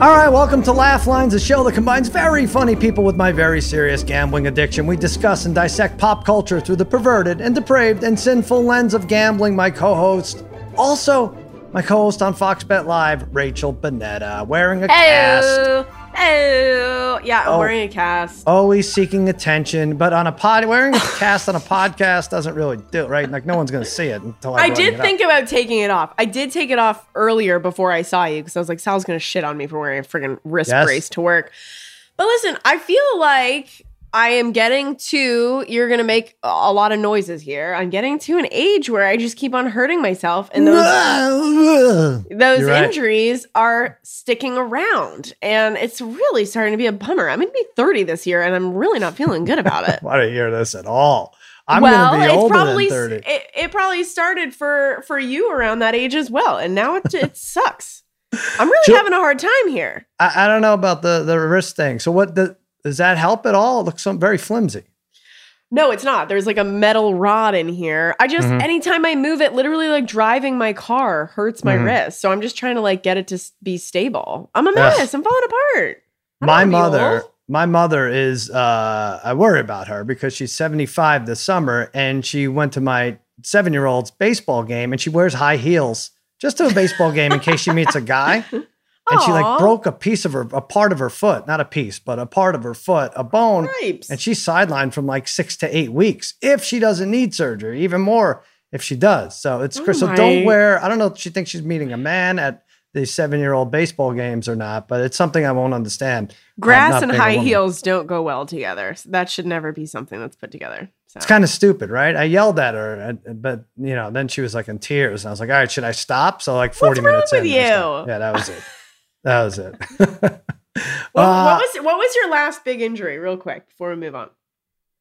All right, welcome to Laugh Lines, a show that combines very funny people with my very serious gambling addiction. We discuss and dissect pop culture through the perverted and depraved and sinful lens of gambling. My co host, also my co host on Fox Bet Live, Rachel Bonnetta, wearing a cast. Oh, yeah, I'm Oh. wearing a cast. Always seeking attention, but on a pod, wearing a cast on a podcast doesn't really do it, right? Like, no one's going to see it until I, I did think about taking it off. I did take it off earlier before I saw you because I was like, Sal's gonna shit on me for wearing a friggin' wrist Yes. brace to work. But listen, I feel like I am getting to. You're gonna make a lot of noises here. I'm getting to an age where I just keep on hurting myself, and those those right. injuries are sticking around, and it's really starting to be a bummer. I'm gonna be 30 this year, and I'm really not feeling good about it. I don't hear this at all. I'm well, going to be it's older probably than 30. It, it probably started for for you around that age as well, and now it it sucks. I'm really having a hard time here. I, I don't know about the, the wrist thing. So, what the, does that help at all? It looks some, very flimsy. No, it's not. There's like a metal rod in here. I just Mhm. anytime I move it, literally like driving my car hurts my Mhm. wrist. So I'm just trying to like get it to be stable. I'm a mess. I'm falling apart. I don't my mother my mother is uh i worry about her because she's 75 this summer and she went to my seven year old's baseball game and she wears high heels just to a baseball game in case she meets a guy and she like broke a piece of her a part of her foot not a piece but a part of her foot a bone grapes. and she's sidelined from like six to eight weeks if she doesn't need surgery even more if she does so it's Oh so don't wear i don't know if she thinks she's meeting a man at the seven year old baseball games or not but it's something i won't understand Grass and high heels don't go well together. So that should never be something that's put together. So. It's kind of stupid, right? I yelled at her, but you know, then she was like in tears. And I was like, "All right, should I stop?" So like forty wrong minutes with in, I stopped. you? yeah, that was it. That was it. What, Uh, what was what was your last big injury, real quick, before we move on?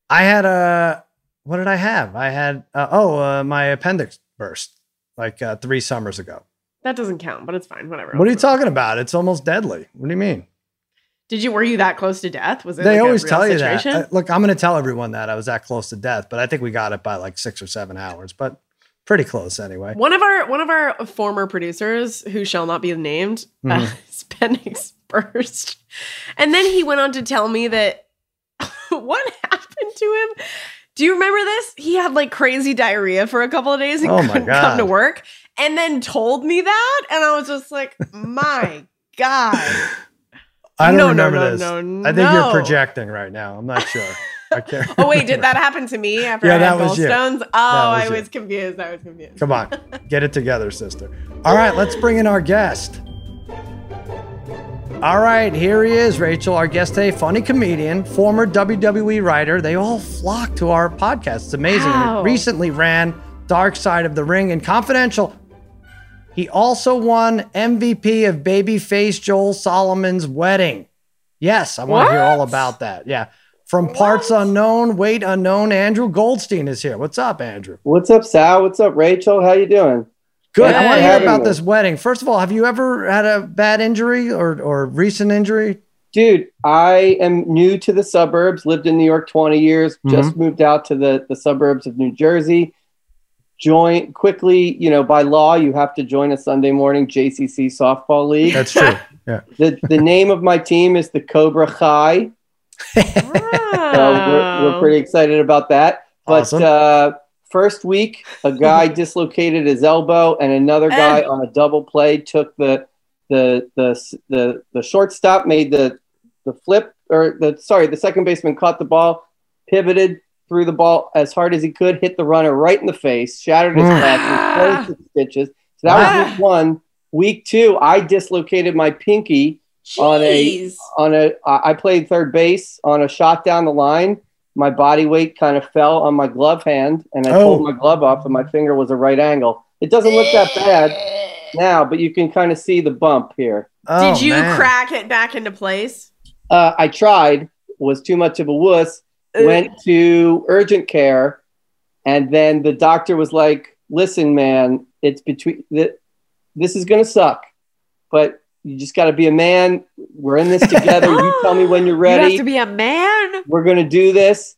I had a what did I have? I had uh, oh uh, my appendix burst like uh, three summers ago. That doesn't count, but it's fine. Whatever. What are you Let's move on. talking about? It's almost deadly. What do you mean? Did you were you that close to death? Was it? They like a always tell you situation? that. Uh, look, I'm going to tell everyone that I was that close to death, but I think we got it by like six or seven hours, but pretty close anyway. One of our one of our former producers, who shall not be named, uh, Mhm. his appendix burst, and then he went on to tell me that what happened to him. Do you remember this? He had like crazy diarrhea for a couple of days and Oh couldn't come to work, and then told me that, and I was just like, my god. I don't No, remember no, this. no, I think you're projecting right now. I'm not sure. I can't. Oh wait, did that happen to me after Yeah, I had you. gallstones? Oh, was I you. was confused. I was confused. Come on, get it together, sister. All right, let's bring in our guest. All right, here he is, Rachel, our guest today, funny comedian, former WWE writer. They all flock to our podcast. It's amazing. Wow. recently ran Dark Side of the Ring and Confidential. He also won MVP of Babyface Joel Solomon's wedding. Yes, I want to hear all about that. Yeah. From parts unknown, weight unknown, Andrew Goldstein is here. What's up, Andrew? What's up, Sal? What's up, Rachel? How you doing? Good. I Good. want to hear about me. this wedding. First of all, have you ever had a bad injury or, or recent injury? Dude, I am new to the suburbs, lived in New York 20 years, mm-hmm. just moved out to the, the suburbs of New Jersey. Join quickly, you know, by law, you have to join a Sunday morning JCC softball league. That's true. Yeah. the, the name of my team is the Cobra Kai. So we're, we're pretty excited about that. But Awesome. uh, first week, a guy dislocated his elbow, and another guy on a double play took the the the the, the shortstop made the the flip or the sorry the second baseman caught the ball, pivoted, threw the ball as hard as he could, hit the runner right in the face, shattered his Mm. back, stitches. So that Wow. was week one. Week two, I dislocated my pinky on a- on a I I played third base on a shot down the line. My body weight kind of fell on my glove hand, and I Oh. pulled my glove off, and my finger was a right angle. It doesn't look that bad now, but you can kind of see the bump here. Oh, Did you man. crack it back into place? Uh, I tried, was too much of a wuss. Went to urgent care, and then the doctor was like, "Listen, man, it's between th- this is gonna suck, but you just got to be a man. We're in this together. you tell me when you're You ready." have to be a man. we're gonna do this.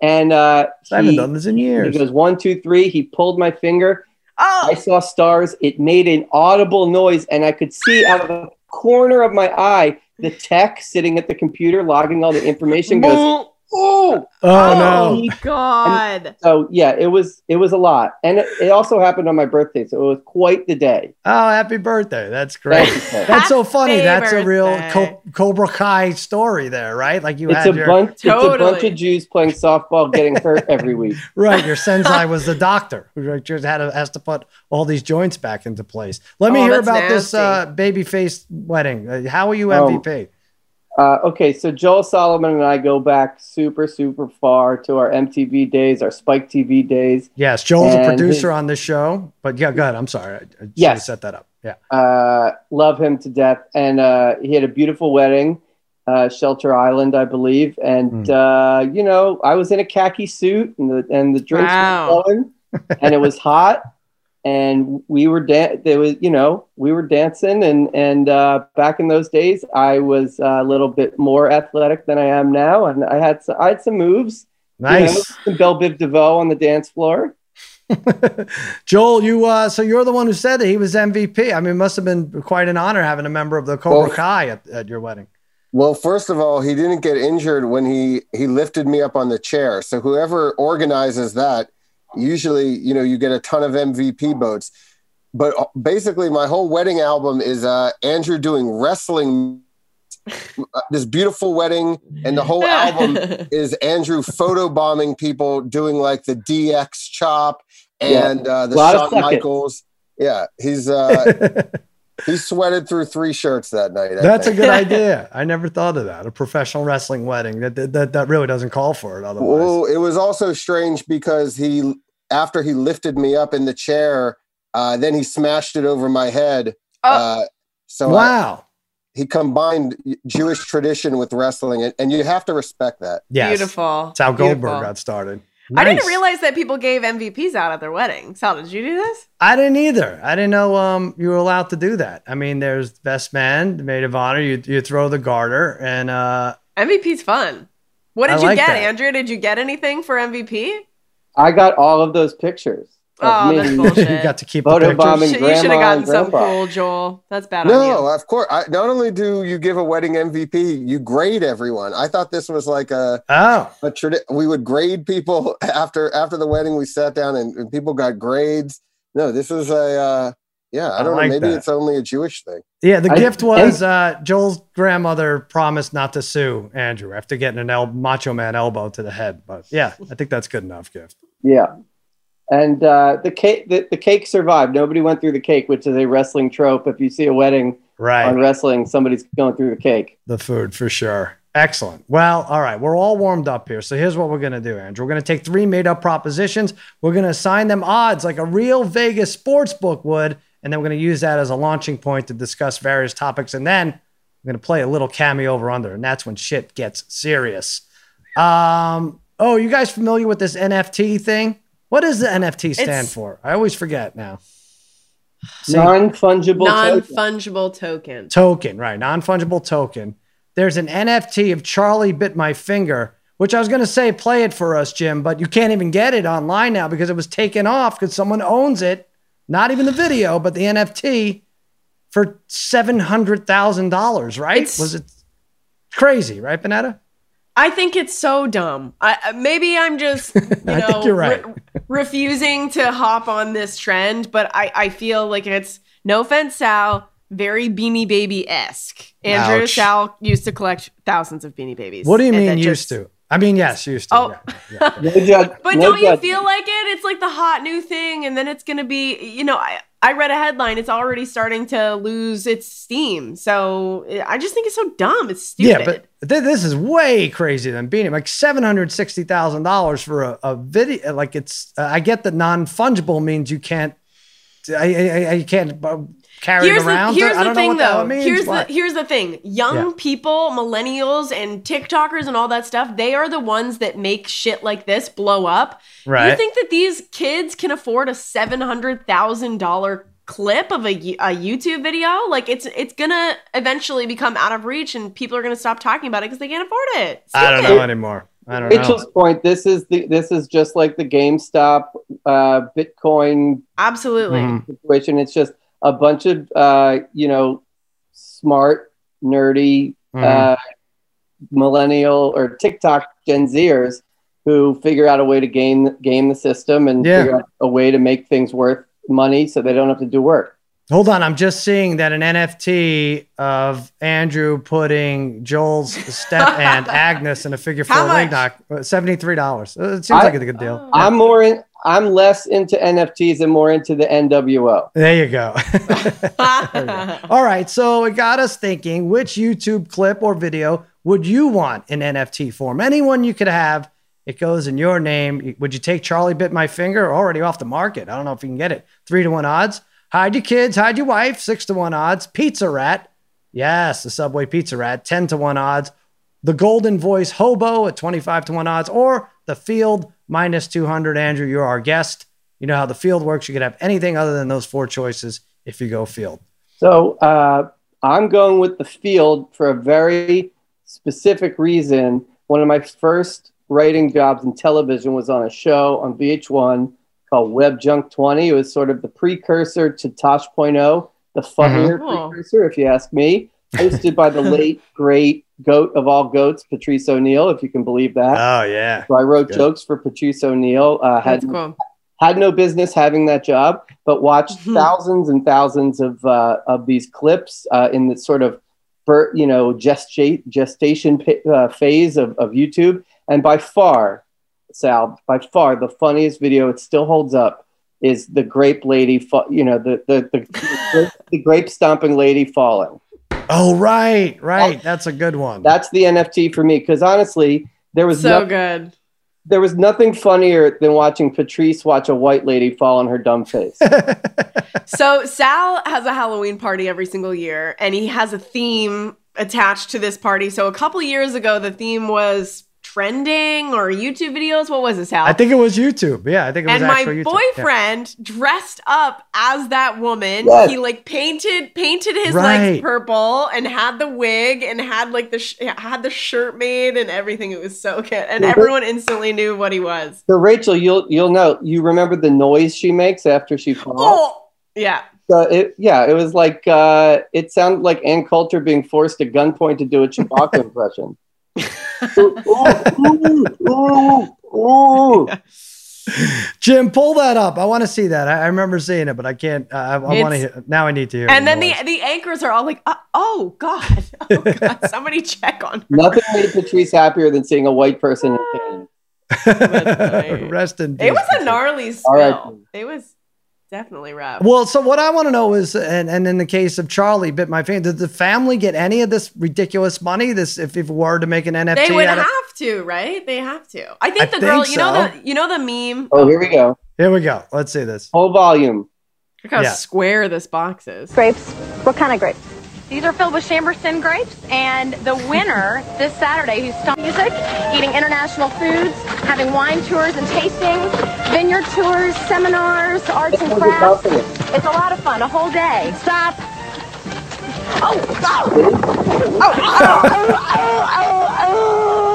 And uh, I haven't done this in years. he goes one, two, three. He pulled my finger. Oh, I saw stars. It made an audible noise, and I could see out of the corner of my eye, the tech sitting at the computer logging all the information goes, "Oh, Oh, oh no. my god. So yeah, it was it was a lot, and it, it also happened on my birthday, so it was quite the day. Oh, happy birthday. That's great. Thank. That's so funny. Happy That's a real. Co- Cobra Kai story there, right? Like you It's had a your bunch. It's a bunch of Jews playing softball, getting hurt every week. right. Your sensei was the doctor who just had to, has to put all these joints back into place. Let me Oh, hear that's about this uh, baby face wedding. Uh, how are you Oh. MVP? Uh, okay, so Joel Solomon and I go back super, super far to our MTV days, our Spike TV days. yes, Joel's a producer his- on this show, but yeah, go ahead. I'm sorry. I, I should Yes. set that up. Yeah. Uh, love him to death, and uh, he had a beautiful wedding, uh, Shelter Island, I believe. And uh, you know, I was in a khaki suit, and the and the drinks Wow. were flowing, and it was hot, and we were dan- There was, you know, we were dancing, and and uh, back in those days, I was uh, a little bit more athletic than I am now, and I had some, I had some moves. You know, Nice. some Belle Biv DeVoe on the dance floor. Joel, you uh, so you're the one who said that he was MVP. I mean, it must have been quite an honor having a member of the Cobra Well- Kai at, at your wedding. Well, first of all, he didn't get injured when he he lifted me up on the chair. So whoever organizes that, usually, you know, you get a ton of MVP votes. But uh, basically, my whole wedding album is uh, Andrew doing wrestling. uh, this beautiful wedding, and the whole album is Andrew photobombing people doing like the DX chop and uh, the Lot Shawn. Michaels. Yeah, he's uh, he sweated through three shirts that night. I That's a good idea. I never thought of that. A professional wrestling wedding. That that, that, that really doesn't call for it otherwise. Well, it was also strange because he, after he lifted me up in the chair, uh, then he smashed it over my head. Oh. Uh, so I- wow. he combined Jewish tradition with wrestling, and, and you have to respect that. Yes. Beautiful. That's how Goldberg Beautiful. got started. I didn't realize that people gave MVPs out at their weddings. Sal, did you do this? I didn't either. I didn't know um, you were allowed to do that. I mean, there's best man, the maid of honor. You you throw the garter, and uh, MVP's fun. What I did you like get, that. Andrew? Did you get anything for MVP? I got all of those pictures. Of Oh, that's me. bullshit. you got to keep the Photo pictures. bombing. Sh- you should have gotten and some cool, Joel. That's bad on No, you. of course. I, not only do you give a wedding MVP, you grade everyone. I thought this was like a, Oh, a tradi- We would grade people after after the wedding. We sat down and, and people got grades. No, this is a uh, yeah. I I don't like know. Maybe that. it's only a Jewish thing. yeah. The I- gift was uh, Joel's grandmother promised not to sue Andrew after getting an el- Macho Man elbow to the head. But yeah, I think that's good enough gift. Yeah. And uh, the cake, the, the cake survived. Nobody went through the cake, which is a wrestling trope. If you see a wedding Right. on wrestling, somebody's going through the cake. the food for sure. Excellent. Well, all right. We're all warmed up here. So here's what we're going to do, Andrew. We're going to take three made up propositions. We're going to assign them odds like a real Vegas sports book would. And then we're going to use that as a launching point to discuss various topics. And then we're going to play a little cameo over under. And that's when shit gets serious. Um, oh, you guys familiar with this NFT thing? What does the NFT stand It's- for? I always forget now. See? Non fungible. Non fungible token. token, right? Non fungible token. There's an NFT of Charlie Bit My Finger, which I was going to say play it for us, Jim, but you can't even get it online now because it was taken off because someone owns it. Not even the video, but the NFT for $700,000, right? It's- was it crazy, right, Bonnetta? I think it's so dumb. I, maybe I'm just, you I know, think you're right. re- refusing to hop on this trend, but I, I feel like it's no offense, Sal, very Beanie Baby esque. Andrew Ouch. Sal used to collect thousands of Beanie Babies. What do you mean used just- to? I mean, yes, used to. Oh. yeah, yeah. No judge, But no don't you feel like it? It's like the hot new thing, and then it's gonna be, you know, I, I read a headline. It's already starting to lose its steam. So I just think it's so dumb. It's stupid. Yeah, but th- this is way crazy than being like seven hundred sixty thousand dollars for a, a video. Like it's, uh, I get that non fungible means you can't, I, I, I can't carry here's around. the, here's I the don't know thing what though it means. here's What? the here's the thing young Yeah. people millennials and tiktokers and all that stuff they are the ones that make shit like this blow up right. you think that these kids can afford a $700000 clip of a, a youtube video like it's it's gonna eventually become out of reach and people are gonna stop talking about it because they can't afford it I don't Stupid. know anymore. I don't Rachel's know. point. This is the this is just like the GameStop uh, Bitcoin absolutely Mhm. situation. It's just a bunch of uh, you know smart, nerdy, Mhm. uh, millennial or TikTok Gen Zers who figure out a way to game game the system and Yeah. figure out a way to make things worth money so they don't have to do work. Hold on, I'm just seeing that an NFT of Andrew putting Joel's step and Agnes in a figure How four ring much? knock. Seventy three dollars. It seems I- like a good deal. Oh. I'm more in. I'm less into NFTs and more into the NWO. There you go. All right, so it got us thinking: which YouTube clip or video would you want in NFT form? Anyone you could have. It goes in your name. Would you take Charlie Bit My Finger? Already off the market. I don't know if you can get it. Three to one odds. Hide your kids, hide your wife. Six to one odds. Pizza Rat. Yes, the Subway Pizza Rat. Ten to one odds. The Golden Voice Hobo at 25 to 1 odds, or the Field minus 200. Andrew, you're our guest. You know how the field works. You could have anything other than those four choices if you go field. So uh, I'm going with the field for a very specific reason. One of my first writing jobs in television was on a show on VH1 called Web Junk 20. It was sort of the precursor to Tosh.0, the funnier Cool. precursor, if you ask me. Hosted by the late, great goat of all goats, Patrice O'Neal, if you can believe that. Oh, yeah. So I wrote Good. jokes for Patrice O'Neal. Uh, had That's cool. had no business having that job, but watched Mhm. thousands and thousands of uh, of these clips uh, in the sort of you know gesta- gestation pa- uh, phase of, of YouTube, and by far, Sal, by far the funniest video. It still holds up. Is the grape lady, fa- you know, the the, the the grape stomping lady falling? Oh, right, right. That's a good one. That's the NFT for me. Because honestly, there was So no- good. there was nothing funnier than watching Patrice watch a white lady fall on her dumb face. So Sal has a Halloween party every single year, and he has a theme attached to this party. So a couple years ago, the theme was trending or YouTube videos. What was it, Sal? I think it was YouTube. Yeah, I think it was and my actual YouTube. Yeah. boyfriend dressed up as that woman. Yes. He like painted painted his Right. legs purple and had the wig and had like the sh- had the shirt made and everything. It was so good, and everyone instantly knew what he was. So Rachel, you'll you'll know. You remember the noise she makes after she falls? Oh, yeah. So it, yeah, it was like uh, it sounded like Ann Coulter being forced at gunpoint to do a Chewbacca impression. Ooh, ooh, ooh, ooh. Jim, pull that up. I want to see that. I, I remember seeing it, but I can't. Uh, I, I want to Now I need to hear. It. And then the noise. the anchors are all like, uh, "Oh God, oh God, somebody check on her." Nothing made Patrice happier than seeing a white person in pain. Rest in peace. It was a Patricia. gnarly All right. spill. It was definitely rough. Well, so what I want to know is, and, and in the case of Charlie, bit my finger. Did the family get any of this ridiculous money? This, if if it were to make an NFT, They would out of- have to, right? They have to. I think I the girl, think you know the you know the meme. Oh, here we go. Here we go. Let's see this. Whole volume. Look how Yeah. square this box is. Grapes. What kind of grapes? These are filled with Chambourcin grapes, and the winner this Saturday, who's stumped music, eating international foods, having wine tours and tastings, vineyard tours, seminars, arts and crafts. It's a lot of fun, a whole day. Stop. Oh, stop. Oh, oh, oh, oh, oh, oh,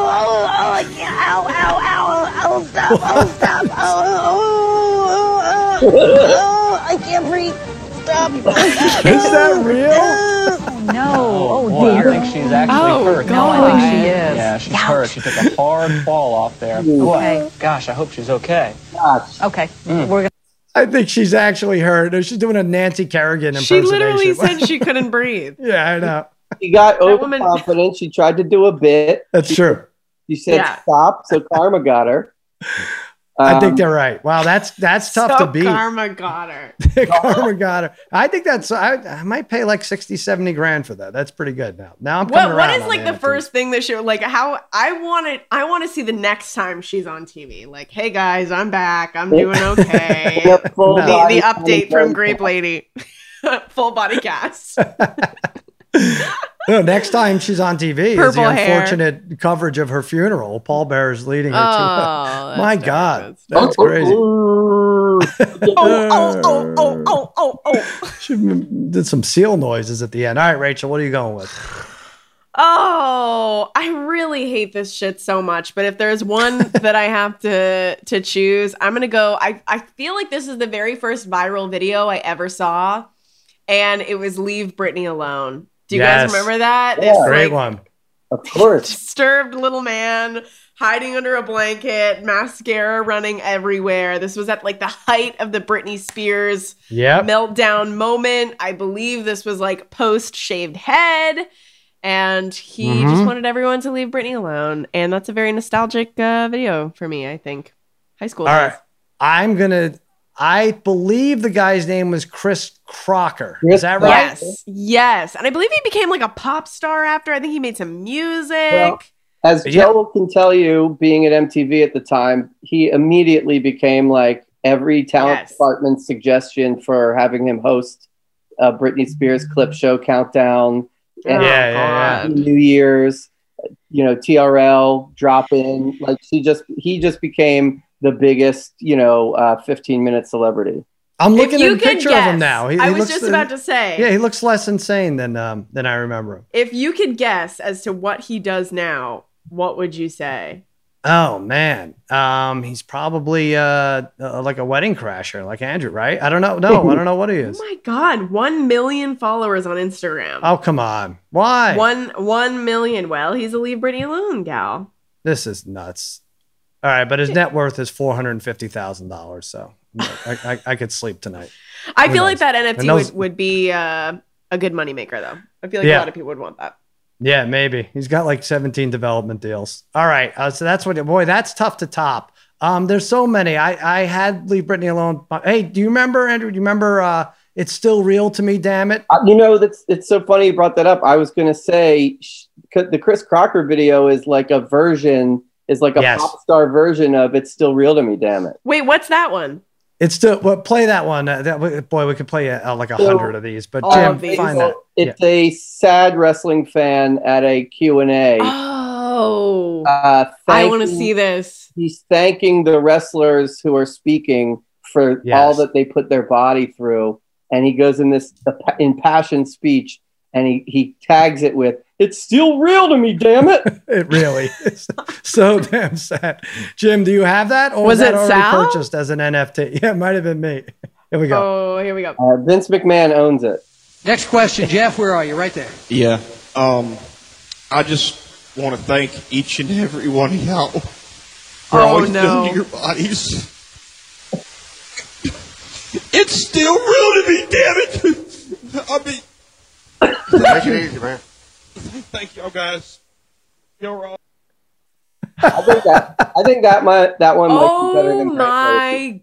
oh, oh, yeah, ow, ow, ow, oh, stop, oh, stop, oh, oh, oh, oh, oh, oh, I can't breathe. Stop. Is that real? Oh, no. Oh, boy, I think she's actually Oh, hurt. No, I think she is. Yeah, she's hurt. She took a hard fall off there. Boy, gosh, I hope she's okay. Gosh. Okay. Mm. We're gonna I think she's actually hurt. She's doing a Nancy Kerrigan impersonation. She impersonation. literally said she couldn't breathe. "Yeah, I know. She got That woman- overconfident. She tried to do a bit. That's true. She said Yeah. stop, so karma got her. I think Um, they're right. Wow, that's that's tough so to beat. Karma got her. Karma got her. I think that's. I, I might pay like 60, 70 grand for that. That's pretty good now. Now I'm coming What what around is on like the first thing that she like how I want it I want to see the next time she's on TV. Like, hey guys, I'm back. I'm doing okay. Yep, full the, the update from. Grape Lady. Full body cast. No, next time she's on TV is the Purple hair. unfortunate coverage of her funeral. Paul Bear is leading her to. Oh, My God, dark. that's crazy. Ooh. Oh, oh, oh, oh, oh, oh, oh. oh. She did some seal noises at the end. All right, Rachel, what are you going with? Oh, I really hate this shit so much. But if there's one that I have to to choose, I'm gonna go. I I feel like this is the very first viral video I ever saw, and it was "Leave Britney Alone." Do you Yes. guys remember that? Yeah. This, Great like, one. Of course. disturbed little man hiding under a blanket, mascara running everywhere. This was at like the height of the Britney Spears Yep. meltdown moment. I believe this was like post shaved head. And he Mhm. just wanted everyone to leave Britney alone. And that's a very nostalgic uh, video for me, I think. High school. All days. right. I'm gonna. I believe the guy's name was Chris Crocker. Chris Is that right? Yes. Yes. And I believe he became like a pop star after. I think he made some music. Well, As Yeah. Joel can tell you, being at MTV at the time, he immediately became like every talent Yes. department's suggestion for having him host a Britney Spears clip show countdown, Oh, and Yeah, yeah, God. New Year's, you know, TRL drop in. Like she just, he just became the biggest, you know, uh, 15 minute celebrity. I'm looking at a picture of him now. He, I he was just about to say. Yeah, he looks less insane than um than I remember him. If you could guess as to what he does now, what would you say? Oh man, um, he's probably uh, uh like a wedding crasher, like Andrew, right? I don't know. No, I don't know what he is. Oh my god, one million followers on Instagram. Oh come on, why? One one million. Well, he's a leave Britney alone gal. This is nuts. All right, but his net worth is four hundred fifty thousand dollars. So I, I, I could sleep tonight. I Who feel knows? like that NFT And those- would, would be uh, a good moneymaker though. I feel like Yeah. a lot of people would want that. Yeah, maybe he's got like seventeen development deals. All right, uh, so that's what. Boy, that's tough to top. Um, there's so many. I I had leave Britney alone. Hey, do you remember Andrew? Do you remember? Uh, it's still real to me. Damn it. Uh, You know, that's it's so funny you brought that up. I was going to say sh- the Chris Crocker video is like a version, is like a Yes. pop star version of "It's Still Real to Me." Damn it! Wait, what's that one? It's still. Well, play that one. Uh, that, boy, we could play uh, like a So- hundred of these. But All Jim, of these. find that. It's a sad wrestling fan at a Q and A. Oh, Uh, I want to see this. He's thanking the wrestlers who are speaking for Yes. all that they put their body through, and he goes in this impassioned speech, and he he tags it with "It's still real to me, damn it." It really is so damn sad. Jim, do you have that, or Was that it already Sal? purchased as an NFT? Yeah, it might have been me. Here we go. Oh, here we go. Uh, Vince McMahon owns it. Next question, Jeff. Where are you? Right there. Yeah. Um, I just want to thank each and every one of y'all for Oh, all you've no. done to your bodies. It's still real to me, damn it. I mean, Take it easy, man. thank y'all guys. Y'all are all. I think that I think that might that one might be better Oh than Craig my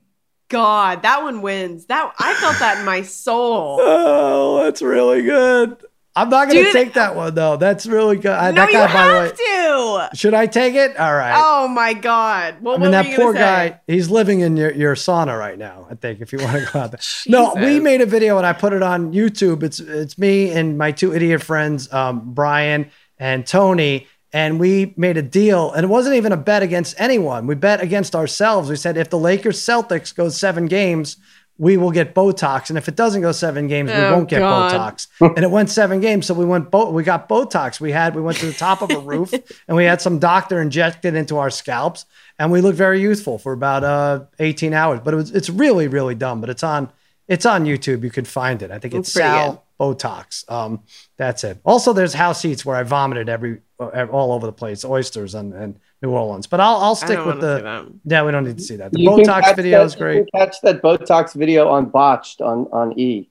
god, that one wins. That I felt that in my soul. Oh, that's really good. I'm not going to take that one though. That's really good. I- no, that you guy, by the way, have to. should I take it? All right. Oh my god. Well, I mean, that you poor guy, he's living in your, your sauna right now, I think, if you want to go out there. No, we made a video and I put it on YouTube. It's it's me and my two idiot friends, um, Brian and Tony, and we made a deal. And it wasn't even a bet against anyone. We bet against ourselves. We said if the Lakers Celtics goes seven games, we will get Botox. And if it doesn't go seven games, we Oh, won't get God. Botox. and it went seven games. So we went bo- we got Botox. We had we went to the top of a roof and we had some doctor inject it into our scalps and we looked very youthful for about uh 18 hours. But it was it's really, really dumb. But it's on it's on YouTube. You can find it. I think it's Sal Botox. Um, that's it. Also, there's house seats where I vomited every uh, all over the place, oysters and, and New Orleans. But I'll I'll stick with the yeah. We don't need to see that. The You Botox catch video that- is great. You can catch that Botox video on botched on on E.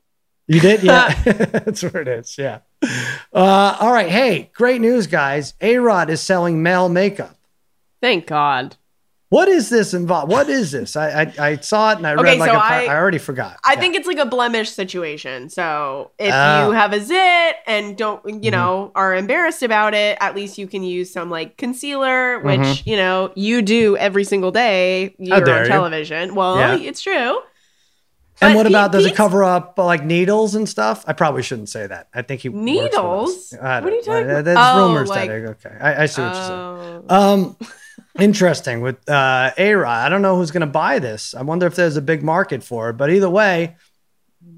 You did? Yeah. That's where it is. Yeah. Uh, all right. Hey, great news, guys. A Rod is selling male makeup. Thank God. What is this involved? What is this? I, I, I saw it and I Okay, read like so a I- I already forgot. I Yeah. think it's like a blemish situation. So if Oh. you have a zit and don't, Mm-hmm. you know, are embarrassed about it, at least you can use some like concealer, which you know you do every single day. You're on you. television. Well, Yeah. it's true. And But what about does it cover up like needles and stuff? I probably shouldn't say that. I think he works with us. Needles? What are you talking about? There's Oh, rumors like- that okay. I, I see what you're saying. Oh. Um, interesting with uh, A Rod. I don't know who's going to buy this. I wonder if there's a big market for it. But either way,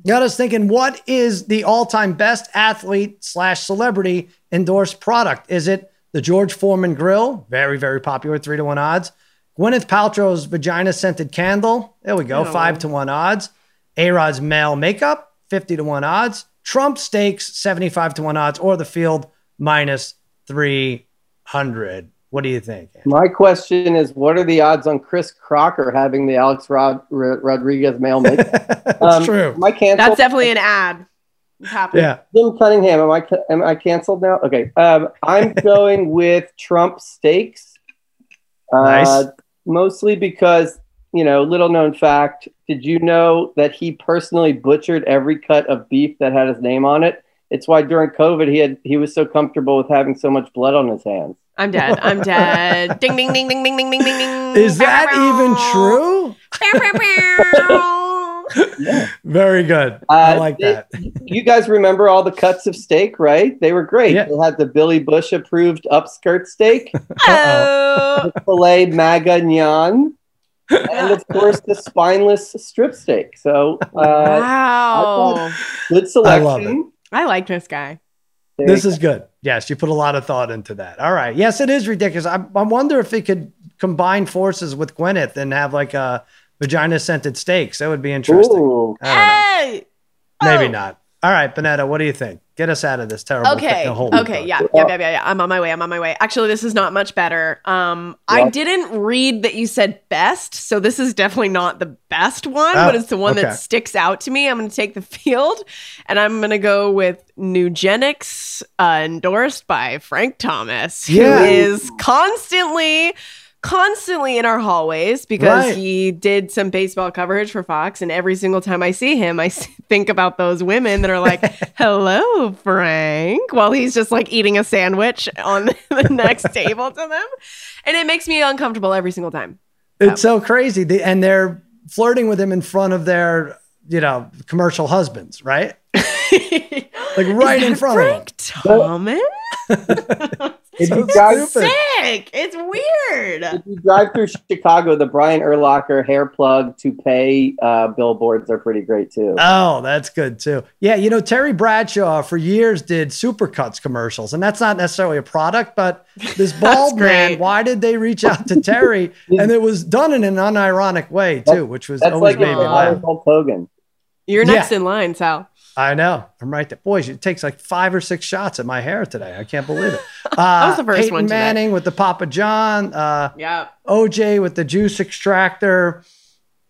got us thinking: What is the all-time best athlete slash celebrity endorsed product? Is it the George Foreman grill? Very very popular, three to one odds. Gwyneth Paltrow's vagina scented candle. There we go, Ew. five to one odds. A Rod's male makeup, fifty to one odds. Trump steaks 75 to 1 odds or the field minus 300. What do you think? My question is, what are the odds on Chris Crocker having the Alex Rod- R- Rodriguez male make? That's Um, true. Am I canceled? That's definitely an ad. It's happening. Yeah. Jim Cunningham. Am I am I canceled now? Okay. Um, I'm going with Trump steaks. Uh, Nice. Mostly because you know, little known fact. Did you know that he personally butchered every cut of beef that had his name on it? It's why during COVID he had he was so comfortable with having so much blood on his hands. I'm dead. I'm dead. ding ding ding ding ding ding ding ding ding. Is that even true? Very good. I Uh, like that. You guys remember all the cuts of steak, right? They were great. Yeah. They had the Billy Bush approved upskirt steak, Oh, the filet magagnon, and of course the spineless strip steak. So uh, wow. good I love selection. I like this guy. There This you is good. Yes, you put a lot of thought into that. All right. Yes, it is ridiculous. I, I wonder if he could combine forces with Gwyneth and have like a vagina scented steaks. That would be interesting. Ooh. I don't know. Hey. Maybe Oh. not. All right, Bonnetta, what do you think? Get us out of this terrible Okay. thing- hole. Okay. Yeah. Yeah. Yeah. Yeah. Yeah. I'm on my way. I'm on my way. Actually, this is not much better. Um, I didn't read that you said best, so this is definitely not the best one, Oh, but it's the one okay. that sticks out to me. I'm going to take the field, and I'm going to go with Nugenix, uh, endorsed by Frank Thomas, Yeah. who is constantly. Constantly in our hallways because Right. he did some baseball coverage for Fox, and every single time I see him, I think about those women that are like, "Hello, Frank," while he's just like eating a sandwich on the next table to them, and it makes me uncomfortable every single time. It's so crazy. They, and they're flirting with him in front of their, you know, commercial husbands, right? Like right in front of them. Frank Thomas. If So you guys stupid. Sick. It's weird. if you drive through Chicago, the Brian Urlacher hair plug toupee uh, billboards are pretty great too. Oh, that's good too. Yeah, you know, Terry Bradshaw for years did Supercuts commercials, and that's not necessarily a product, but this bald man, why did they reach out to Terry? and it was done in an unironic way too, which was That's always like made if me you hired laugh. Hulk Hogan. You're next Yeah. in line, Sal. I know. I'm right there. Boys, it takes like five or six shots at my hair today. I can't believe it. Uh, That was the first Peyton one today. Manning with the Papa John. Uh, Yeah. OJ with the juice extractor.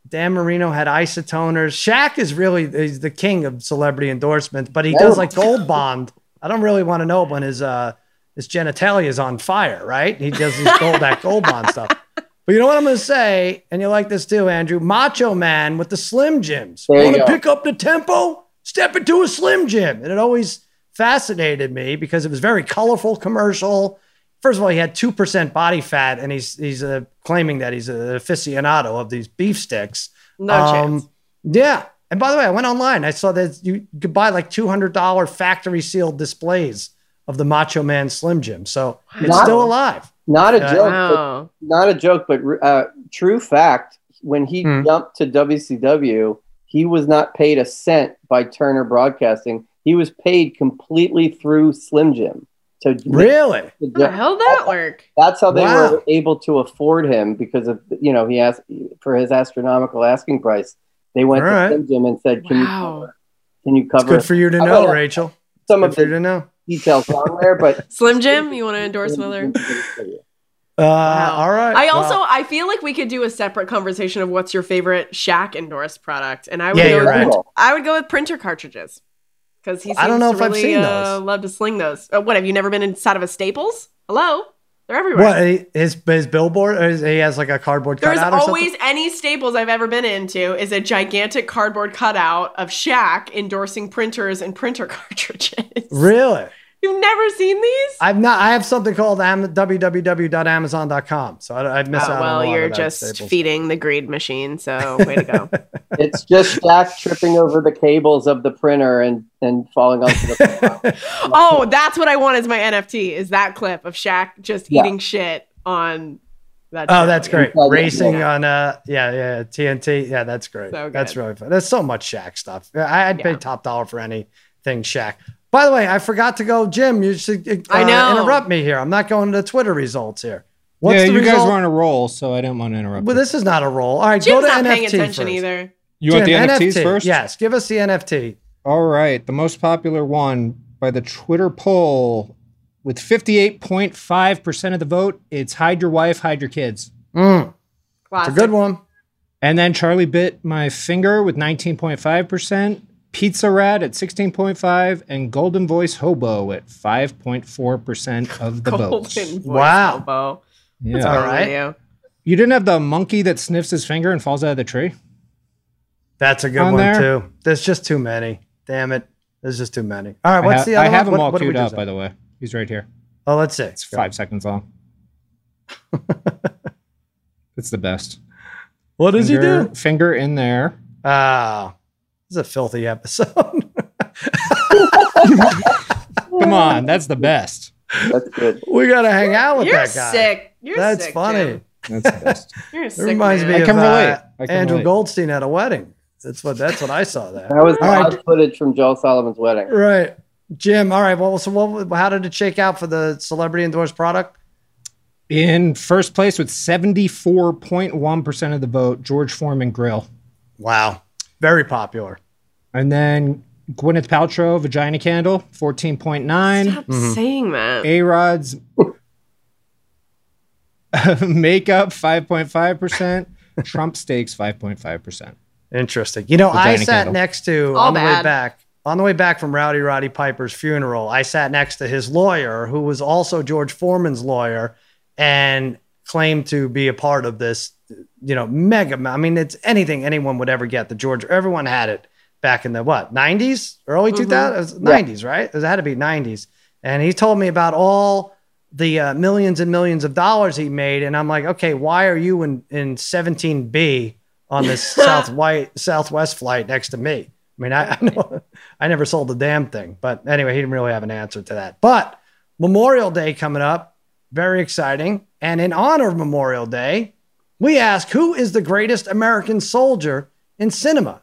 Dan Marino had isotoners. Shaq is really he's the king of celebrity endorsements, but he does like Gold Bond. I don't really want to know when his uh his genitalia is on fire, right? He does his gold that Gold Bond stuff. But you know what I'm gonna say, and you like this too, Andrew. Macho Man with the Slim Jims. You Want to pick up the tempo? Step into a Slim Jim, and it always fascinated me because it was very colorful commercial. First of all, he had two percent body fat, and he's he's uh, claiming that he's an aficionado of these beef sticks. No Um, chance. Yeah, and by the way, I went online. I saw that you could buy like two hundred dollar factory sealed displays of the Macho Man Slim Jim, so it's Wow. still alive. Not a Yeah. joke. Wow. But, not a joke, but uh, true fact. When he Hmm. jumped to WCW, he was not paid a cent by Turner Broadcasting. He was paid completely through Slim Jim. So Really? How the hell did that work? That's how they Wow. were able to afford him because of you know he asked for his astronomical asking price. They went All right. to Slim Jim and said, "Can Wow. you cover? Can you It's cover good for you to I know, know. Rachel. some Good of for you the to know. details on there?" But Slim Jim, you want to endorse another? Uh, Wow. All right. I also I feel like we could do a separate conversation of what's your favorite Shaq endorsed product, and I would Yeah, go with, right. I would go with printer cartridges because he seems I don't know if I've seen uh, those. love to sling those. Uh, what have you never been inside of a Staples? Hello, they're everywhere. what his his billboard? Or is- he has like a cardboard There's cutout or always any Staples I've ever been into is a gigantic cardboard cutout of Shaq endorsing printers and printer cartridges. Really? You've never seen these? I've not. I have something called am- www.amazon.com. So I, I'd miss Oh, out. on well, you're of just Staples. feeding the greed machine. So way to go. it's just Shaq tripping over the cables of the printer and and falling onto the. oh, that's what I want as my NFT. Is that clip of Shaq just Yeah. eating shit on that? Oh, show. that's great. Yeah. Racing Yeah. on uh yeah, yeah, TNT. Yeah, that's great. So That's really fun. There's so much Shaq stuff. I- I'd pay top dollar for anything Shaq. By the way, I forgot to go, Jim. You should uh, I know. interrupt me here. I'm not going to Twitter results here. What's yeah, the you guys were on a roll, so I didn't want to interrupt. Well, you. this is not a roll. All right, Jim's go to not NFT paying attention first. either. you want the NFTs NFT. first? Yes, give us the NFT. All right. The most popular one by the Twitter poll with 58.5% of the vote, it's hide your wife, hide your kids. Mm, it's a good one. And then Charlie bit my finger with 19.5%, Pizza Rat at 16.5, and Golden Voice Hobo at 5.4% of the votes. Golden voice Wow. hobo. Yeah. What's All wrong you? You didn't have the monkey that sniffs his finger and falls out of the tree? That's a good On one there? too. There's just too many. Damn it. There's just too many. All right, I, what's ha- the other I have one? him all what queued do up, by the way. He's right here. Oh, let's see. It's five seconds long. it's the best. What does he Finger- do? Finger in there. Ah, this is a filthy episode. Come on, that's the best. That's good. we gotta hang out with You're that guy. sick. You're That's sick, funny. Jim. That's the best. You're a It sick reminds man. me I of can uh, relate. I can Andrew relate. Goldstein at a wedding. That's what that's what I saw there. That was All right. live footage from Joel Solomon's wedding. Right, Jim. All right. Well, so what? How did it shake out for the celebrity endorsed product? In first place with 74.1% of the vote, George Foreman Grill. Wow, very popular. And then Gwyneth Paltrow, Vagina Candle, 14.9. Stop mm-hmm. saying that. A Rod's makeup, 5.5%. Trump steaks, 5.5%. Interesting. You know, I sat candle. next to All on the way back on the way back from Rowdy Roddy Piper's funeral. I sat next to his lawyer, who was also George Foreman's lawyer, and claimed to be a part of this. You know, mega. I mean, it's anything anyone would ever get. The George, everyone had it back in the what nineties, early two thousands, nineties, right? It had to be nineties. And he told me about all the uh, millions and millions of dollars he made, and I'm like, okay, why are you in in 17B on this South White Southwest flight next to me? I mean, I, I know I never sold a damn thing, but anyway, he didn't really have an answer to that. But Memorial Day coming up, very exciting, and in honor of Memorial Day, we ask who is the greatest American soldier in cinema?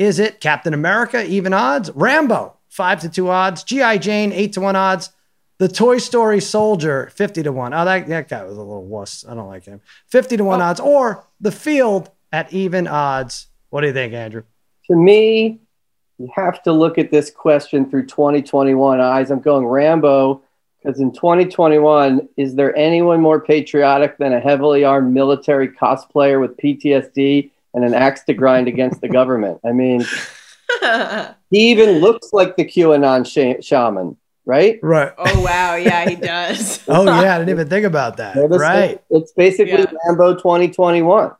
Is it Captain America, even odds? Rambo, five to two odds. G.I. Jane, eight to one odds. The Toy Story Soldier, 50 to one. Oh, that, that guy was a little wuss. I don't like him. 50 to one oh. odds. Or The Field at even odds. What do you think, Andrew? To me, you have to look at this question through 2021 eyes. I'm going Rambo because in 2021, is there anyone more patriotic than a heavily armed military cosplayer with PTSD and an axe to grind against the government? I mean, he even looks like the QAnon sh- shaman, right? Right. oh wow, yeah, he does. Oh, yeah. I didn't even think about that. They're the Right. It's basically Yeah. Rambo 2021.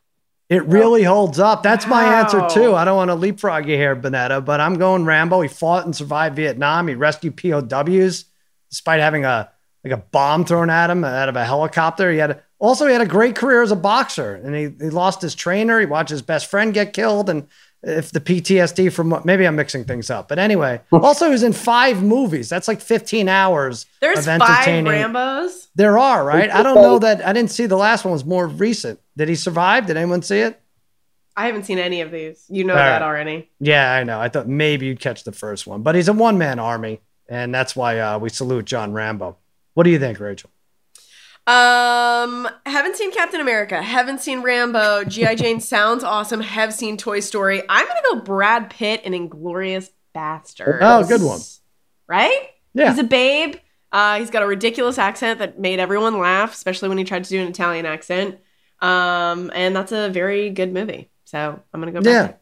It really holds up. That's my answer too. I don't want to leapfrog you here, Bonnetta, but I'm going Rambo. He fought and survived Vietnam. He rescued POWs despite having a like a bomb thrown at him out of a helicopter. He had a, also he had a great career as a boxer, and he, he lost his trainer. He watched his best friend get killed, and if the PTSD from what- maybe I'm mixing things up, but anyway, also he was in five movies. That's like 15 hours There's of five entertaining. Rambos. There are right. I don't know that I didn't see the last one was more recent. Did he survive? Did anyone see it? I haven't seen any of these. You know All that right. already. Yeah, I know. I thought maybe you'd catch the first one, but he's a one man army, and that's why uh, we salute John Rambo. What do you think, Rachel? Um, haven't seen Captain America. Haven't seen Rambo. GI Jane sounds awesome. Have seen Toy Story. I'm gonna go Brad Pitt in Inglourious Basterds. Oh, good one. Right? Yeah. He's a babe. Uh, he's got a ridiculous accent that made everyone laugh, especially when he tried to do an Italian accent. Um, and that's a very good movie. So I'm gonna go. Brad Yeah. Pitt.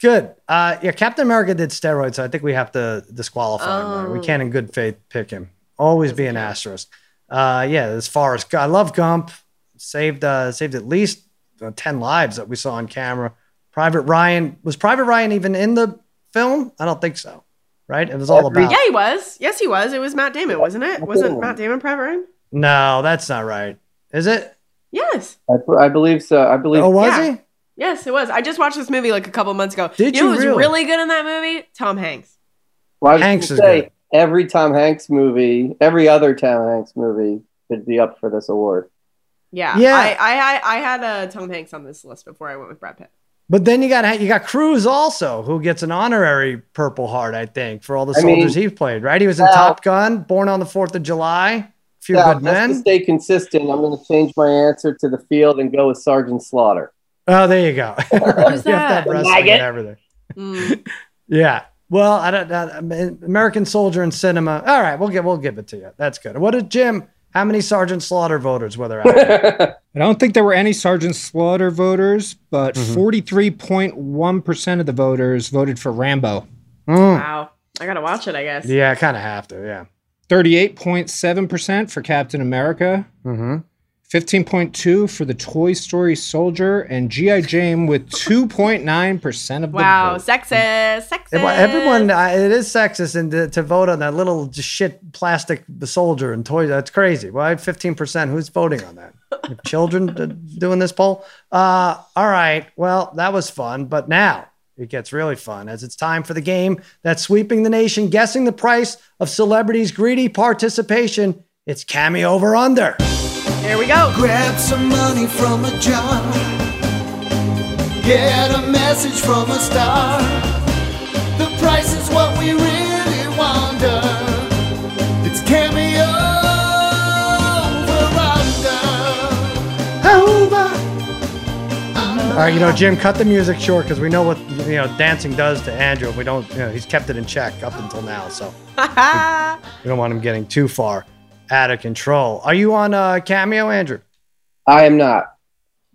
Good. Uh, yeah, Captain America did steroids, so I think we have to disqualify him. There. We Oh. can't, in good faith, pick him. Always be an asterisk. Uh, yeah, as far as I love Gump, saved uh, saved at least uh, ten lives that we saw on camera. Private Ryan was Private Ryan even in the film? I don't think so. Right? It was all about. Yeah, he was. Yes, he was. It was Matt Damon, wasn't it? Wasn't Matt Damon Private Ryan? No, that's not right. Is it? Yes. I, I believe so. I believe. Oh, was Yeah. he? Yes, it was. I just watched this movie like a couple months ago. Did you? know you who was really? really good in that movie? Tom Hanks. Well, Hanks is say good. Every Tom Hanks movie, every other Tom Hanks movie could be up for this award. Yeah. Yeah. I I, I, I had uh, Tom Hanks on this list before I went with Brad Pitt. But then you got you got Cruise also, who gets an honorary Purple Heart, I think, for all the I mean- soldiers he played. Right? He was in Well- Top Gun, Born on the Fourth of July, Few Yeah, Good just to Men. stay consistent, I'm going to change my answer to the field and go with Sergeant Slaughter. Oh, there you go. you have to have that? wrestling Maggot. and everything. Mm. Yeah. Well, I don't. I mean, American Soldier in cinema. All right, we'll give we'll give it to you. That's good. What did Jim? How many Sergeant Slaughter voters were there? I don't think there were any Sergeant Slaughter voters, but Mm-hmm. 43.1% of the voters voted for Rambo. Wow. I gotta watch it, I guess. yeah, I kind of have to. Yeah. 38.7% for Captain America. Mm-hmm. 15.2 for the Toy Story Soldier and GI Jane with 2.9% of the Wow, vote. sexist, sexist. Everyone, uh, it is sexist, and to, to vote on that little shit plastic soldier and toy, that's crazy. Why fifteen percent? Who's voting on that? Children doing this poll? Uh, all right. Well, that was fun, but now it gets really fun as it's time for the game that's sweeping the nation, guessing the price of celebrities' greedy participation. It's cameo over under. Here we go. Grab some money from a jar. Get a message from a star. The price is what we really wonder. Uh. It's cameo over All right, you know, Jim, cut the music short because we know what you know dancing does to Andrew. We don't, you know, he's kept it in check up until now, so we don't want him getting too far out of control. Are you on uh, Cameo, Andrew? I am not,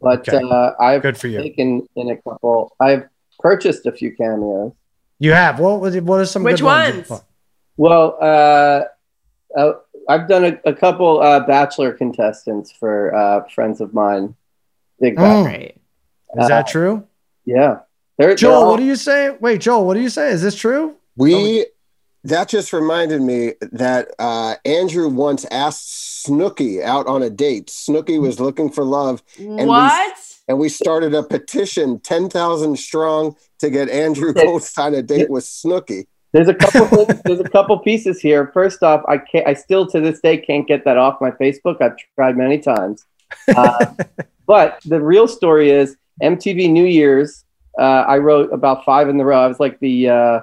but Okay. uh, I've Good for you. taken in a couple. I've purchased a few cameos. You have. What was it? What are some Which good ones? ones? Well, uh, uh, I've done a, a couple uh, bachelor contestants for uh, friends of mine. Big Mm. Bachelor. Right. Is that true? Yeah. They're, they're Joel, all- what do you say? Wait, Joel, what do you say? Is this true? We that just reminded me that uh, Andrew once asked Snooki out on a date. Snooki was looking for love, we- What? and we started a petition, ten thousand strong, to get Andrew Coates on a date with Snooki. There's a couple. things- there's a couple pieces here. First off, I can't. I still to this day can't get that off my Facebook. I've tried many times. Uh, but the real story is MTV New Year's. Uh, I wrote about five in the row. I was like the uh,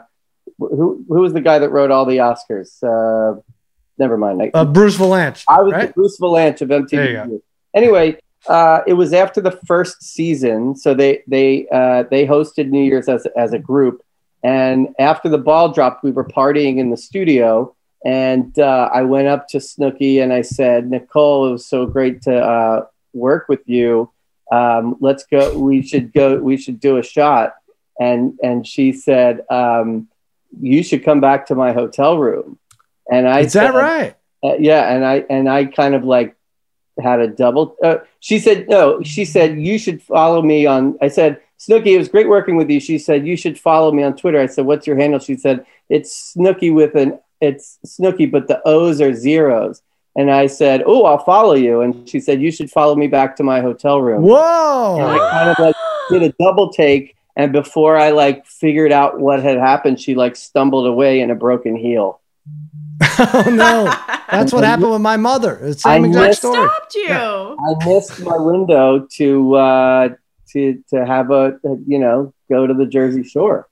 who who was the guy that wrote all the Oscars? Uh, never mind. I, Uh, Bruce Vilanch. I was right? the Bruce Vilanch of MTV. There you go. Anyway, uh, it was after the first season, so they they uh, they hosted New Year's as as a group, and after the ball dropped, we were partying in the studio, and uh, I went up to Snooki and I said, Nicole, it was so great to uh, work with you. Um, let's go. We should go. We should do a shot. And and she said, um, you should come back to my hotel room. And I Is that said, right? uh, yeah, and I and I kind of like had a double. Uh, she said no. She said you should follow me on. I said Snooki, it was great working with you. She said you should follow me on Twitter. I said what's your handle? She said it's Snooki with an it's Snooki, but the O's are zeros. And I said, oh, I'll follow you. And she said you should follow me back to my hotel room. And Whoa! I kind of like did a double take. And before I like figured out what had happened, she like stumbled away in a broken heel. oh no, that's what happened with my mother. It's the same I exact missed- story. Stopped you. I missed my window to uh, to to have a you know go to the Jersey Shore.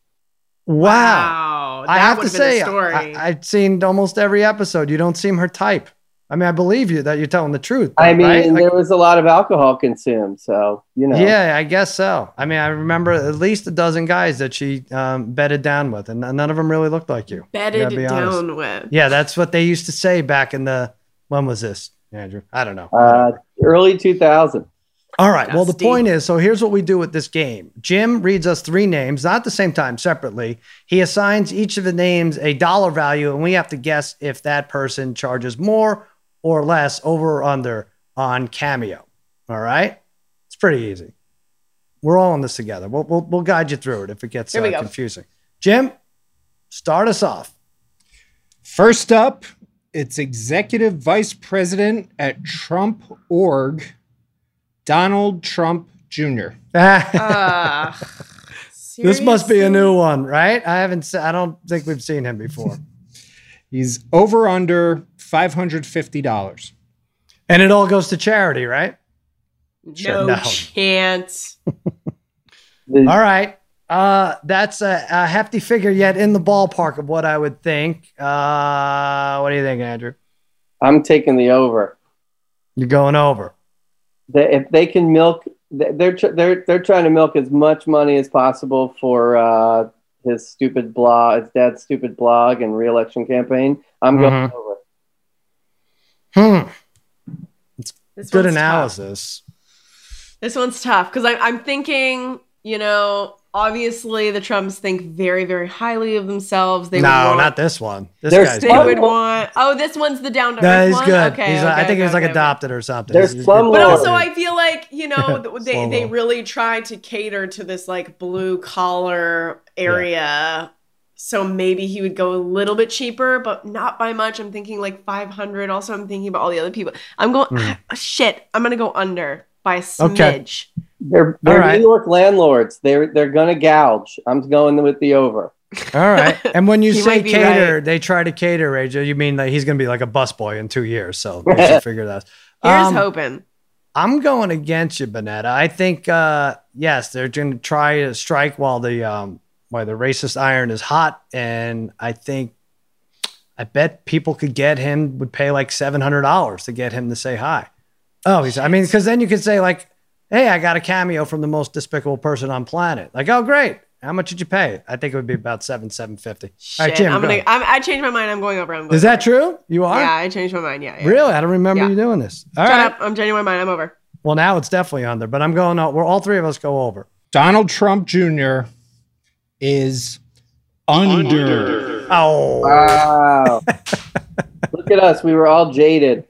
Wow. That I have to would've been a say, story. I, I've seen almost every episode. You don't seem her type. I mean, I believe you that you're telling the truth. I mean, right? Like- there was a lot of alcohol consumed, so you know. Yeah, I guess so. I mean, I remember at least a dozen guys that she um, bedded down with, and none of them really looked like you. Bedded Gotta be honest. down with. Yeah, that's what they used to say back in the. When was this, Andrew? I don't know. Uh, early 2000. All right. Well, the Dusty. point is so here's what we do with this game Jim reads us three names, not at the same time, separately. He assigns each of the names a dollar value, and we have to guess if that person charges more or less over or under on Cameo. All right. It's pretty easy. We're all in this together. We'll, we'll, we'll guide you through it if it gets Here uh, confusing. Jim, start us off. First up, it's Executive Vice President at Trump Org, Donald Trump Jr. Uh, this must be a new one, right? I haven't. I don't think we've seen him before. He's over under $550. and it all goes to charity, right? No, No. chance. All right. Uh, that's a, a hefty figure, yet in the ballpark of what I would think. Uh, what do you think, Andrew? I'm taking the over. You're going over. They, if they can milk, they- they're they're they're trying to milk as much money as possible for uh, his stupid blog, his dad's stupid blog and reelection campaign. I'm going Mhm. over. Hmm. This Good one's tough. analysis. This one's tough because I'm thinking, you know, obviously the Trumps think very, very highly of themselves. They no, want, not this one. This There's guy's They Slum- would want. Oh, this one's the down to No, earth he's one. good. Okay, he's, uh, I okay, think he was okay, like okay. adopted or something. There's He's- Slum But also, I feel like you know they they really try to cater to this like blue collar area. So maybe he would go a little bit cheaper, but not by much. I'm thinking like 500. Also, I'm thinking about all the other people. I'm going Hmm. shit. I'm gonna go under by a smidge. Okay. They're, they're All right. New York landlords. They're they're gonna gouge. I'm going with the over. All right. And when you say cater, right. they try to cater, Rachel. You mean like he's going to be like a busboy in two years. So we should figure that. Here's Um, hoping. I'm going against you, Bonnetta. I think uh, yes, they're going to try to strike while the um, while the racist iron is hot, and I think I bet people could get him would pay like seven hundred dollars to get him to say hi. Oh, he's. I mean, because then you could say like, "Hey, I got a cameo from the most despicable person on planet." Like, oh, great. How much did you pay? I think it would be about seven seven fifty. All right, Shit, Jim. I'm go gonna. I'm, I changed my mind. I'm going over. I'm going Is that over. true? You are Yeah, I changed my mind. Yeah. yeah. really. I don't remember Yeah. you doing this. All Shut right. up. I'm changing my mind. I'm over. Well, now it's definitely on there, but I'm going. We're all three of us go over. Donald Trump Jr. is under. Oh. Wow. Look at us. We were all jaded.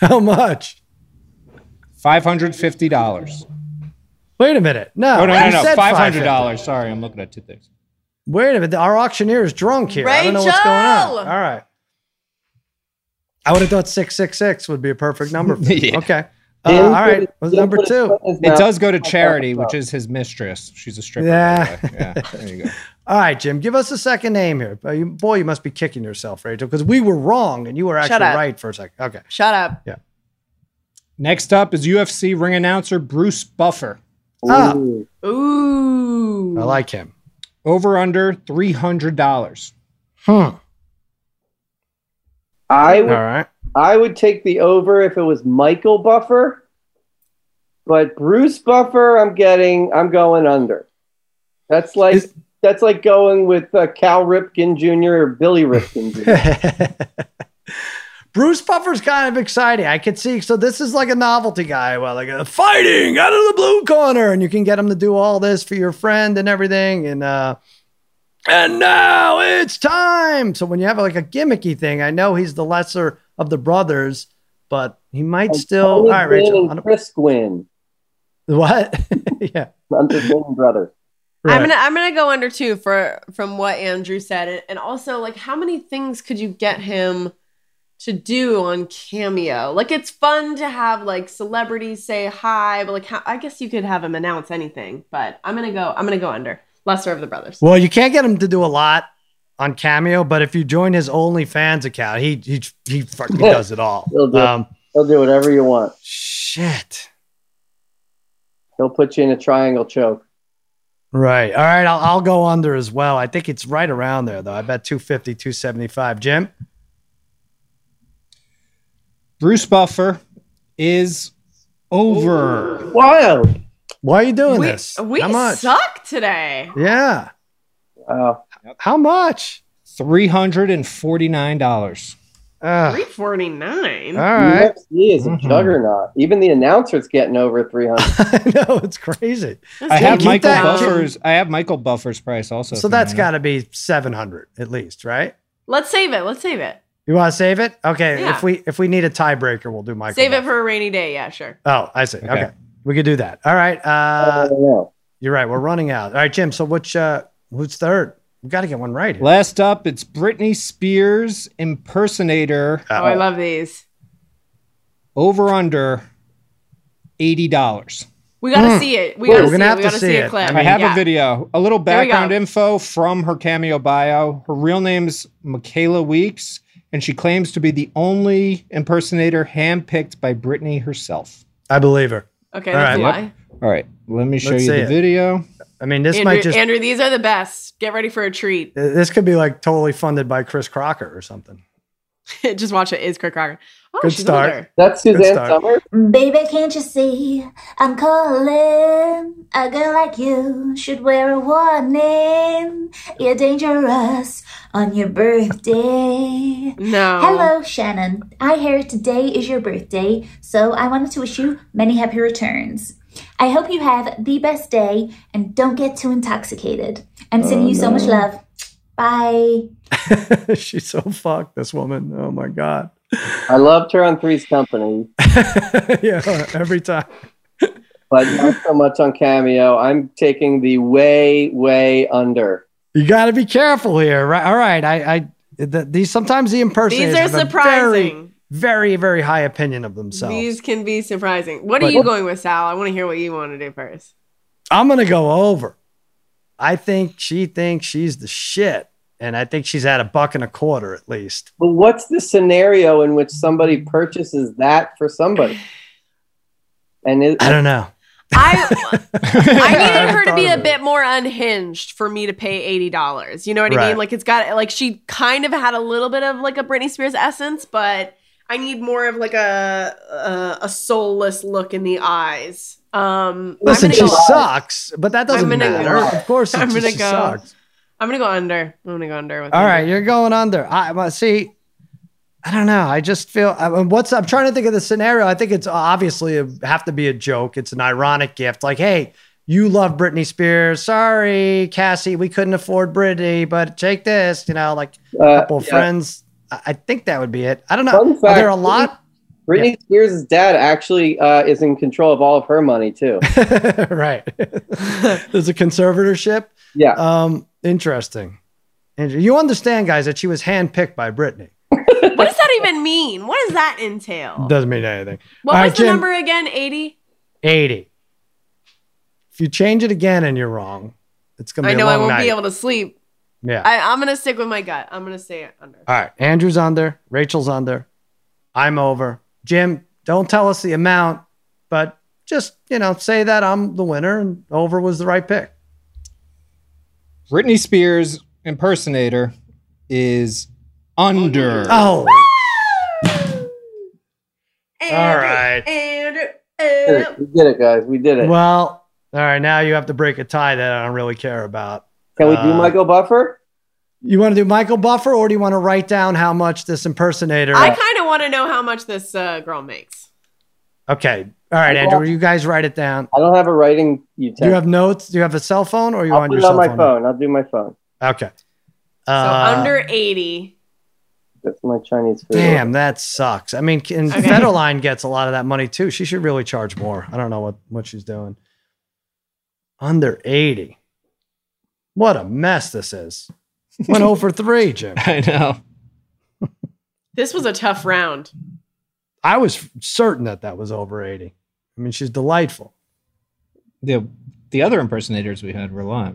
How much? $550. Wait a minute. No, Oh, no, you no, no. $500. Sorry, I'm looking at two things. Wait a minute. Our auctioneer is drunk here. I don't know what's going on. Rachel! All right. I would have thought 666 would be a perfect number. For you. Yeah. Okay. Uh, Jim all put right. his- What's number two? foot in his It does go to Charity, which is his mistress. She's a stripper. Yeah. by the way. Yeah, there you go. All right, Jim. Give us a second name here. Boy, you must be kicking yourself, Rachel, because we were wrong and you were Shut actually up. right for a second. Okay. Shut up. Yeah. Next up is UFC ring announcer Bruce Buffer. Ah, Ooh. Ooh. I like him. Over under $300. Hmm. I All would right. I would take the over if it was Michael Buffer, but Bruce Buffer, I'm getting, I'm going under. That's like Is- that's like going with uh, Cal Ripken Jr. or Billy Ripken Jr. Bruce Buffer's kind of exciting. I could see. So this is like a novelty guy. Well, like uh, fighting out of the blue corner, and you can get him to do all this for your friend and everything. And uh, and now it's time. So when you have like a gimmicky thing, I know he's the lesser of the brothers, but he might still. All Tony right, Gwynn Rachel. I and Chris Gwynn, What? yeah. not the Gwynn brothers. Right. I'm gonna I'm gonna go under two for from what Andrew said, and, and also like how many things could you get him to do on Cameo? Like it's fun to have like celebrities say hi, but like how, I guess you could have him announce anything. But I'm gonna go I'm gonna go under lesser of the brothers. Well, you can't get him to do a lot on Cameo, but if you join his OnlyFans account, he he he fucking does it all. He'll do. Um, He'll do whatever you want. shit. He'll put you in a triangle choke. Right. All right. I'll, I'll go under as well. I think it's right around there, though. I bet 250, 275. Jim? Bruce Buffer is over. Wild. Why are you doing we this? we suck today. Yeah. Wow. How much? $349. Ugh. Three forty nine. all right. UFC is a Mhm. juggernaut. Even the announcer's getting over 300. I know. It's crazy. I have Michael that- Buffer's. I have Michael Buffer's price also. So that's got to be 700 at least, right? Let's save it. Let's save it. You want to save it? Okay. Yeah. If we if we need a tiebreaker, we'll do Michael. save it for a rainy day. Yeah, sure. Oh, I see. Okay. Okay. We could do that. All right. Uh, you're right. We're running out. All right, Jim. So which uh who's third? We got to get one right here. Last up, it's Britney Spears impersonator Oh, I love these. over under eighty dollars. We gotta Mm. see it. We We're gotta gonna see have it. We to gotta see see it. a clip. I I mean, have Yeah. a video, a little There we go. background info from her cameo bio. Her real name's Michaela Weeks, and she claims to be the only impersonator handpicked by Britney herself. I believe her. Okay, All that's right. a lie. All right, let me show Let's you see the it. video. I mean, this Andrew, might just Andrew, these are the best. Get ready for a treat. this could be like totally funded by Chris Crocker or something. Just watch it. Is Chris Crocker? Oh, Good she's start. older. That's Good Suzanne start. Summer. Baby, can't you see? I'm calling. A girl like you should wear a warning. You're dangerous on your birthday. No. Hello, Shannon. I hear today is your birthday, so I wanted to wish you many happy returns. I hope you have the best day and don't get too intoxicated. I'm sending oh, you so much love. Bye. She's so fucked, this woman. Oh my God. I loved her on Three's Company, yeah, every time. but not so much on Cameo. I'm taking the way, way under. You got to be careful here, right? All right, I, I, the, these sometimes the impersonators These are have a surprising. very, very, very high opinion of themselves. These can be surprising. What are you going with, Sal? I want to hear what you want to do first. I'm gonna go over. I think she thinks she's the shit, and I think she's at a buck and a quarter at least. But what's the scenario in which somebody purchases that for somebody? And it, I don't know. I I needed her to be a bit more unhinged for me to pay eighty dollars. You know what I Right. mean? Like it's got like she kind of had a little bit of like a Britney Spears essence, but I need more of like a a, a soulless look in the eyes. Um, Listen, I'm she gonna go, sucks, but that doesn't I'm gonna matter. go- Of course, I'm gonna she go. sucks. I'm gonna go under. I'm gonna go under. With All you. right, you're going under. I well, see. I don't know. I just feel. I mean, what's I'm trying to think of the scenario. I think it's obviously a, have to be a joke. It's an ironic gift. Like, hey, you love Britney Spears. Sorry, Cassie, we couldn't afford Britney, but take this. You know, like a Uh, couple of yeah. friends. I, I think that would be it. I don't know. Fun Are there a lot? Britney Spears' dad actually uh, is in control of all of her money too. right. There's a conservatorship. Yeah. Um. Interesting. Andrew, you understand, guys, that she was handpicked by Britney. What does that even mean? What does that entail? Doesn't mean anything. What All was right, the Jim, number again? Eighty. 80. If you change it again and you're wrong, it's going to I know a I long won't night. be able to sleep. Yeah. I, I'm gonna stick with my gut. I'm gonna say it under. All right. Andrew's under. Rachel's under. I'm over. Jim, don't tell us the amount, but just, you know, say that I'm the winner and over was the right pick. Britney Spears impersonator is under. Oh. oh. Andrew, All right. Andrew, We did it, guys. We did it. Well, all right. Now you have to break a tie that I don't really care about. Can we do uh, Michael Buffer? You want to do Michael Buffer or do you want to write down how much this impersonator? I kind of want to know how much this uh, girl makes. okay. All right, Andrew, you guys write it down. I don't have a writing Do utensil. you have notes? Do you have a cell phone or you I'll on put your it cell on my phone? phone. I'll do my phone. Okay. So Uh, under 80. That's my Chinese food. Damn, that sucks. I mean, and Okay. Federline gets a lot of that money too. She should really charge more. I don't know what, what she's doing. Under 80. What a mess this is. Went over three, Jim. I know. This was a tough round. I was certain that that was over 80. I mean, she's delightful. The the other impersonators we had were a lot.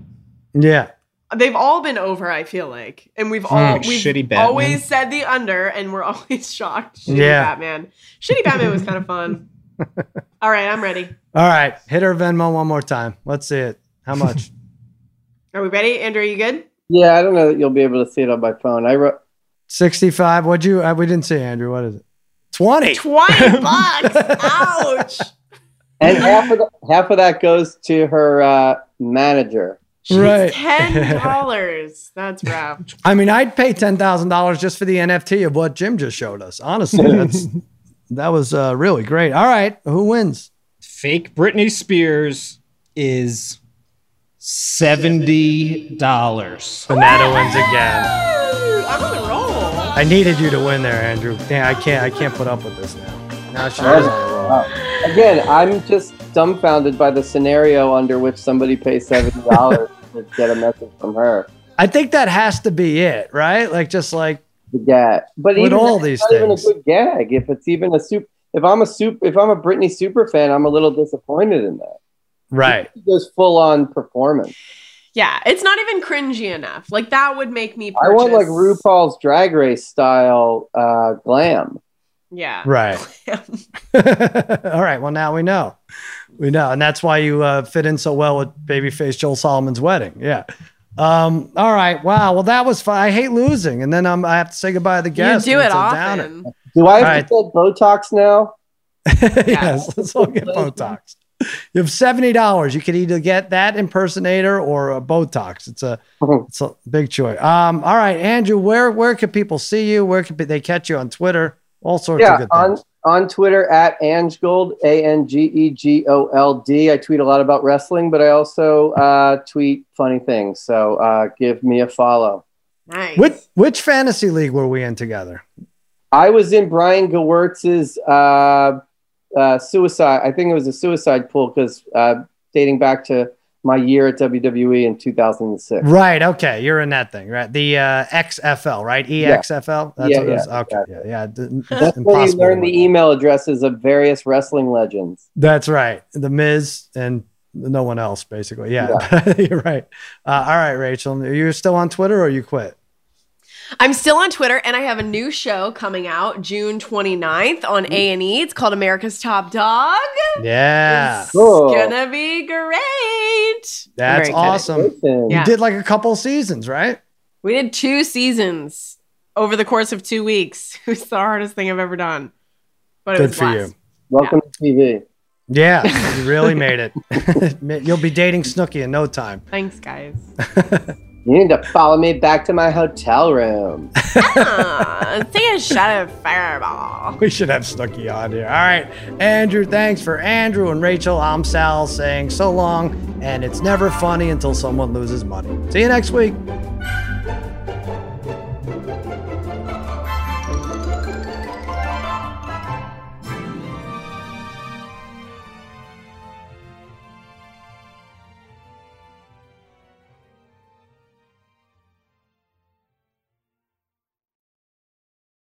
Yeah. They've all been over, I feel like. And we've Hmm. all Like we've Shitty Batman. always said the under and we're always shocked. Shitty Yeah. Batman. Shitty Batman was kind of fun. all right, I'm ready. All right. Hit her Venmo one more time. Let's see it. How much? Are we ready? Andrew, are you good? Yeah, I don't know that you'll be able to see it on my phone. I wrote 65. What'd you, uh, we didn't see, Andrew. What is it? 20. 20 bucks. Ouch. and half of the, half of that goes to her uh, manager. Right. $10. That's rough. I mean, I'd pay ten thousand dollars just for the NFT of what Jim just showed us. Honestly, that's that was uh, really great. All right, who wins? Fake Britney Spears is seventy dollars. Banana wins again. I'm on a roll. I needed you to win there, Andrew. Damn, I can't. I can't put up with this now. Now she is on a roll. Again, I'm just dumbfounded by the scenario under which somebody pays seventy dollars to get a message from her. I think that has to be it, right? Like just like The gag, but With even all that's these not even a things. good gag. If it's even a soup, if I'm a soup, if I'm a Britney super fan, I'm a little disappointed in that. Right. She goes full on performance. Yeah, it's not even cringy enough. Like that would make me I want like RuPaul's Drag Race style uh, glam. Yeah. Right. All right. Well, now we know. We know, and that's why you uh, fit in so well with babyface Joel Solomon's wedding. Yeah. Um, all right. Wow. Well, that was fun. I hate losing, and then um, I have to say goodbye to the guests. You do it often. downer. Do I have All to get Botox now? yes, let's all get Botox. You have seventy dollars. You could either get that impersonator or a Botox. It's a it's a big choice. Um, all right, Andrew, where where can people see you? Where can they catch you on Twitter? All sorts of Yeah, good on things. on Twitter at Angegold, A N G E G O L D. I tweet a lot about wrestling, but I also uh, tweet funny things. So uh, give me a follow. Nice. Which which fantasy league were we in together? I was in Brian Gewirtz's uh, uh, suicide. I think it was a suicide pool because uh, dating back to my year at WWE in 2006. Right. Okay. You're in that thing, right? The uh, XFL, right? EXFL. That's Yeah, what it is. yeah, Okay. Yeah. Yeah. That's where you learn the email addresses of various wrestling legends. That's right. The Miz and no one else, basically. Yeah. You're right. Uh, all right, Rachel. Are you still on Twitter or you quit? I'm still on Twitter and I have a new show coming out June 29th on A&E. It's called America's Top Dog. Yeah. It's gonna be great. That's very excited. awesome. You Yeah. did like a couple seasons, right? We did two seasons over the course of two weeks. It was the hardest thing I've ever done. But it Good was for blast. you. Welcome to TV. Yeah. You really made it. You'll be dating Snooki in no time. Thanks, guys. You need to follow me back to my hotel room. Ah, take a shot of fireball. We should have Snooki on here. All right. Andrew, thanks for Andrew and Rachel. I'm Sal saying so long, and it's never funny until someone loses money. See you next week.